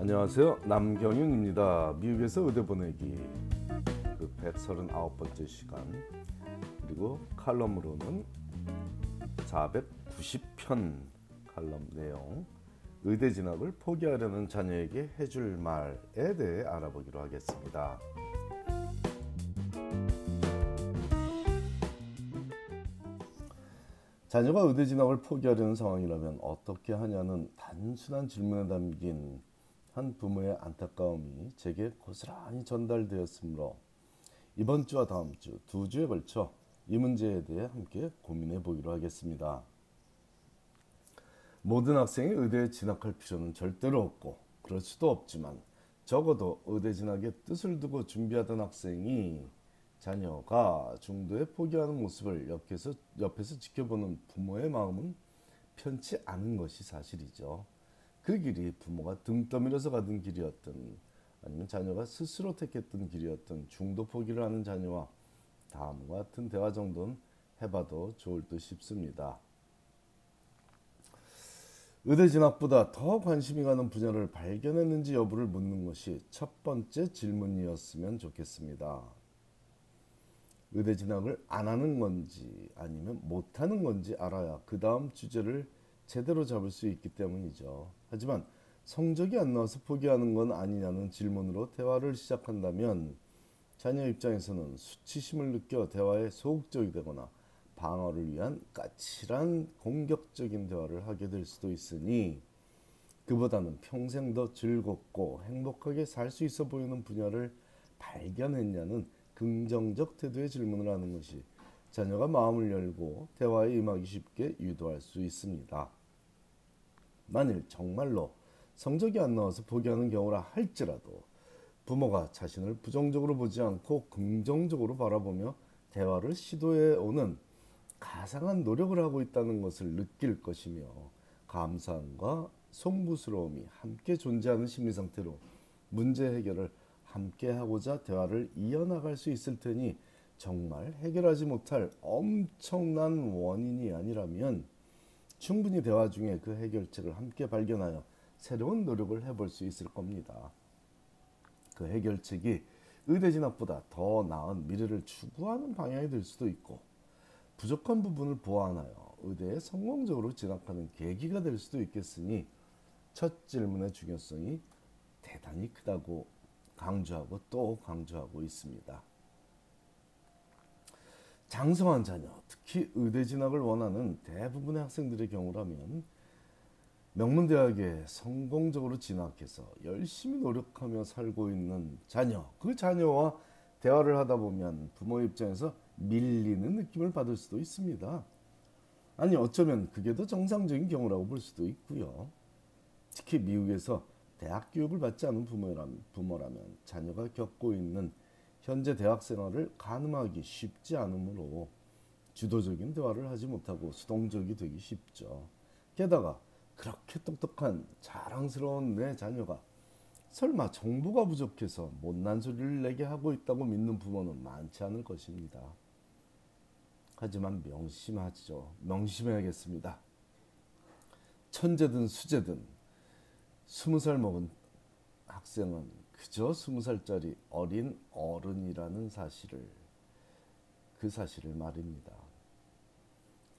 안녕하세요. 남경윤입니다. 미국에서 의대 보내기 그 139번째 시간 그리고 칼럼으로는 490편 칼럼 내용 의대 진학을 포기하려는 자녀에게 해줄 말에 대해 알아보기로 하겠습니다. 자녀가 의대 진학을 포기하려는 상황이라면 어떻게 하냐는 단순한 질문에 담긴 한 부모의 안타까움이 제게 고스란히 전달되었으므로 이번 주와 다음 주 두 주에 걸쳐 이 문제에 대해 함께 고민해 보기로 하겠습니다. 모든 학생이 의대에 진학할 필요는 절대로 없고 그럴 수도 없지만 적어도 의대 진학에 뜻을 두고 준비하던 학생이 자녀가 중도에 포기하는 모습을 옆에서, 옆에서 지켜보는 부모의 마음은 편치 않은 것이 사실이죠. 그 길이 부모가 등 떠밀어서 가던 길이었던 아니면 자녀가 스스로 택했던 길이었던 중도 포기를 하는 자녀와 다음과 같은 대화 정도는 해봐도 좋을 듯 싶습니다. 의대 진학보다 더 관심이 가는 분야를 발견했는지 여부를 묻는 것이 첫 번째 질문이었으면 좋겠습니다. 의대 진학을 안 하는 건지 아니면 못 하는 건지 알아야 그 다음 주제를 제대로 잡을 수 있기 때문이죠. 하지만 성적이 안 나와서 포기하는 건 아니냐는 질문으로 대화를 시작한다면 자녀 입장에서는 수치심을 느껴 대화에 소극적이 되거나 방어를 위한 까칠한 공격적인 대화를 하게 될 수도 있으니 그보다는 평생 더 즐겁고 행복하게 살 수 있어 보이는 분야를 발견했냐는 긍정적 태도의 질문을 하는 것이 자녀가 마음을 열고 대화에 임하기 쉽게 유도할 수 있습니다. 만일 정말로 성적이 안 나와서 포기하는 경우라 할지라도 부모가 자신을 부정적으로 보지 않고 긍정적으로 바라보며 대화를 시도해 오는 가상한 노력을 하고 있다는 것을 느낄 것이며 감사함과 송구스러움이 함께 존재하는 심리 상태로 문제 해결을 함께 하고자 대화를 이어나갈 수 있을 테니 정말 해결하지 못할 엄청난 원인이 아니라면 충분히 대화 중에 그 해결책을 함께 발견하여 새로운 노력을 해볼 수 있을 겁니다. 그 해결책이 의대 진학보다 더 나은 미래를 추구하는 방향이 될 수도 있고 부족한 부분을 보완하여 의대에 성공적으로 진학하는 계기가 될 수도 있겠으니 첫 질문의 중요성이 대단히 크다고 강조하고 또 강조하고 있습니다. 장성한 자녀, 특히 의대 진학을 원하는 대부분의 학생들의 경우라면 명문대학에 성공적으로 진학해서 열심히 노력하며 살고 있는 자녀, 그 자녀와 대화를 하다 보면 부모 입장에서 밀리는 느낌을 받을 수도 있습니다. 아니 어쩌면 그게 더 정상적인 경우라고 볼 수도 있고요. 특히 미국에서 대학 교육을 받지 않은 부모라면, 부모라면 자녀가 겪고 있는 현재 대학 생활을 가늠하기 쉽지 않으므로 주도적인 대화를 하지 못하고 수동적이 되기 쉽죠. 게다가 그렇게 똑똑한 자랑스러운 내 자녀가 설마 정보가 부족해서 못난 소리를 내게 하고 있다고 믿는 부모는 많지 않을 것입니다. 하지만 명심하죠. 명심해야겠습니다. 천재든 수재든 스무 살 먹은 학생은 그저 스무 살짜리 어린 어른이라는 사실을 그 사실을 말입니다.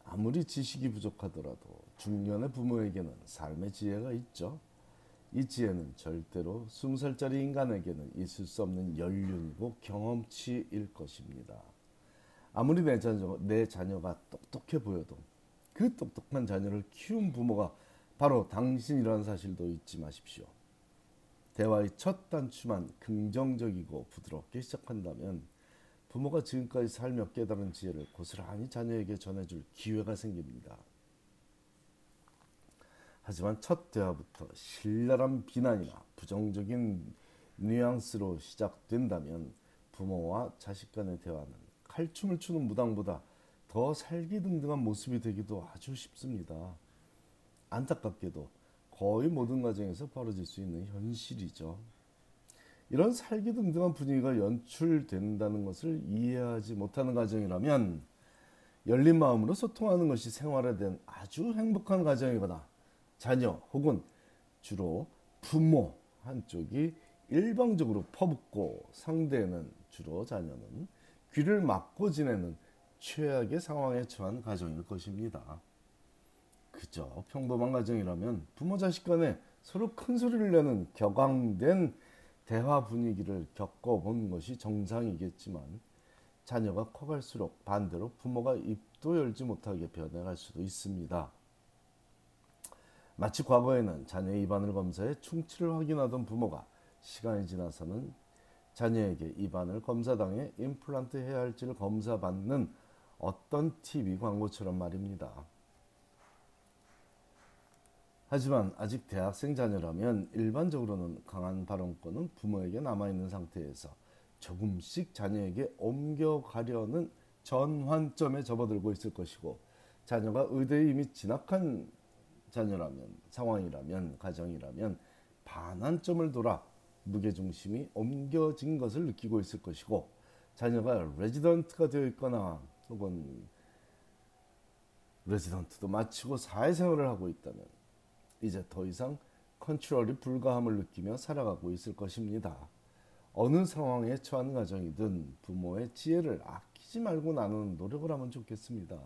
아무리 지식이 부족하더라도 중년의 부모에게는 삶의 지혜가 있죠. 이 지혜는 절대로 스무 살짜리 인간에게는 있을 수 없는 연륜이고 경험치일 것입니다. 아무리 내, 자녀, 내 자녀가 똑똑해 보여도 그 똑똑한 자녀를 키운 부모가 바로 당신이라는 사실도 잊지 마십시오. 대화의 첫 단추만 긍정적이고 부드럽게 시작한다면 부모가 지금까지 살며 깨달은 지혜를 고스란히 자녀에게 전해줄 기회가 생깁니다. 하지만 첫 대화부터 신랄한 비난이나 부정적인 뉘앙스로 시작된다면 부모와 자식 간의 대화는 칼춤을 추는 무당보다 더 살기등등한 모습이 되기도 아주 쉽습니다. 안타깝게도 거의 모든 가정에서 벌어질 수 있는 현실이죠. 이런 살기 등등한 분위기가 연출된다는 것을 이해하지 못하는 가정이라면 열린 마음으로 소통하는 것이 생활화된 아주 행복한 가정이거나 자녀 혹은 주로 부모 한쪽이 일방적으로 퍼붓고 상대는 주로 자녀는 귀를 막고 지내는 최악의 상황에 처한 가정일 것입니다. 그저 평범한 가정이라면 부모 자식 간에 서로 큰 소리를 내는 격앙된 대화 분위기를 겪어본 것이 정상이겠지만 자녀가 커갈수록 반대로 부모가 입도 열지 못하게 변해갈 수도 있습니다. 마치 과거에는 자녀의 입안을 검사해 충치를 확인하던 부모가 시간이 지나서는 자녀에게 입안을 검사당해 임플란트 해야 할지를 검사받는 어떤 TV 광고처럼 말입니다. 하지만 아직 대학생 자녀라면 일반적으로는 강한 발언권은 부모에게 남아있는 상태에서 조금씩 자녀에게 옮겨가려는 전환점에 접어들고 있을 것이고 자녀가 의대에 이미 진학한 자녀라면 상황이라면 가정이라면 반환점을 돌아 무게중심이 옮겨진 것을 느끼고 있을 것이고 자녀가 레지던트가 되어 있거나 혹은 레지던트도 마치고 사회생활을 하고 있다면 이제 더 이상 컨트롤이 불가함을 느끼며 살아가고 있을 것입니다. 어느 상황에 처한 가정이든 부모의 지혜를 아끼지 말고 나누는 노력을 하면 좋겠습니다.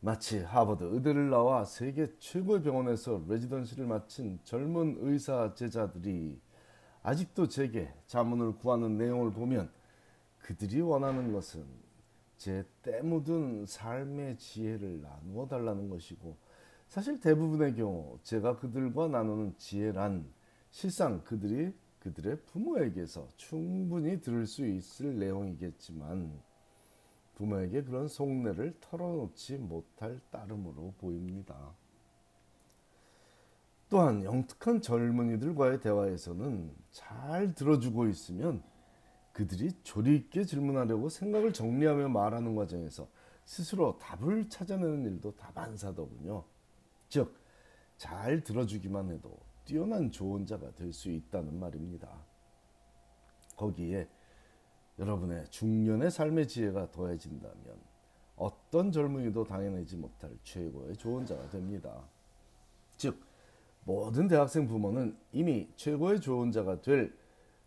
마치 하버드 의대를 나와 세계 최고의 병원에서 레지던시를 마친 젊은 의사 제자들이 아직도 제게 자문을 구하는 내용을 보면 그들이 원하는 것은 제 때 묻은 삶의 지혜를 나누어 달라는 것이고 사실 대부분의 경우 제가 그들과 나누는 지혜란 실상 그들이 그들의 부모에게서 충분히 들을 수 있을 내용이겠지만 부모에게 그런 속내를 털어놓지 못할 따름으로 보입니다. 또한 영특한 젊은이들과의 대화에서는 잘 들어주고 있으면 그들이 조리 있게 질문하려고 생각을 정리하며 말하는 과정에서 스스로 답을 찾아내는 일도 다반사더군요. 즉, 잘 들어주기만 해도 뛰어난 조언자가 될 수 있다는 말입니다. 거기에 여러분의 중년의 삶의 지혜가 더해진다면 어떤 젊은이도 당해내지 못할 최고의 조언자가 됩니다. 즉, 모든 대학생 부모는 이미 최고의 조언자가 될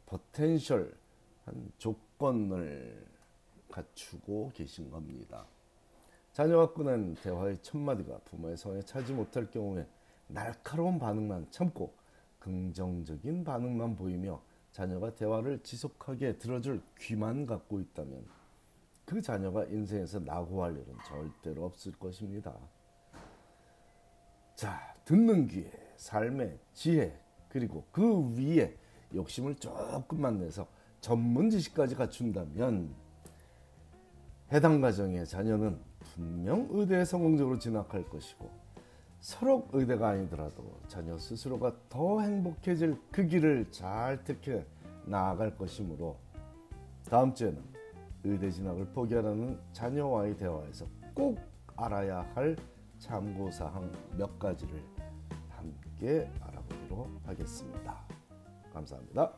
potential한 조건을 갖추고 계신 겁니다. 자녀가 꺼낸 대화의 첫마디가 부모의 성에 차지 못할 경우에 날카로운 반응만 참고 긍정적인 반응만 보이며 자녀가 대화를 지속하게 들어줄 귀만 갖고 있다면 그 자녀가 인생에서 낙오할 일은 절대로 없을 것입니다. 자, 듣는 귀에 삶의 지혜 그리고 그 위에 욕심을 조금만 내서 전문 지식까지 갖춘다면 해당 가정의 자녀는 분명 의대에 성공적으로 진학할 것이고 서로 의대가 아니더라도 자녀 스스로가 더 행복해질 그 길을 잘 택해 나아갈 것이므로 다음 주에는 의대 진학을 포기하라는 자녀와의 대화에서 꼭 알아야 할 참고사항 몇 가지를 함께 알아보기로 하겠습니다. 감사합니다.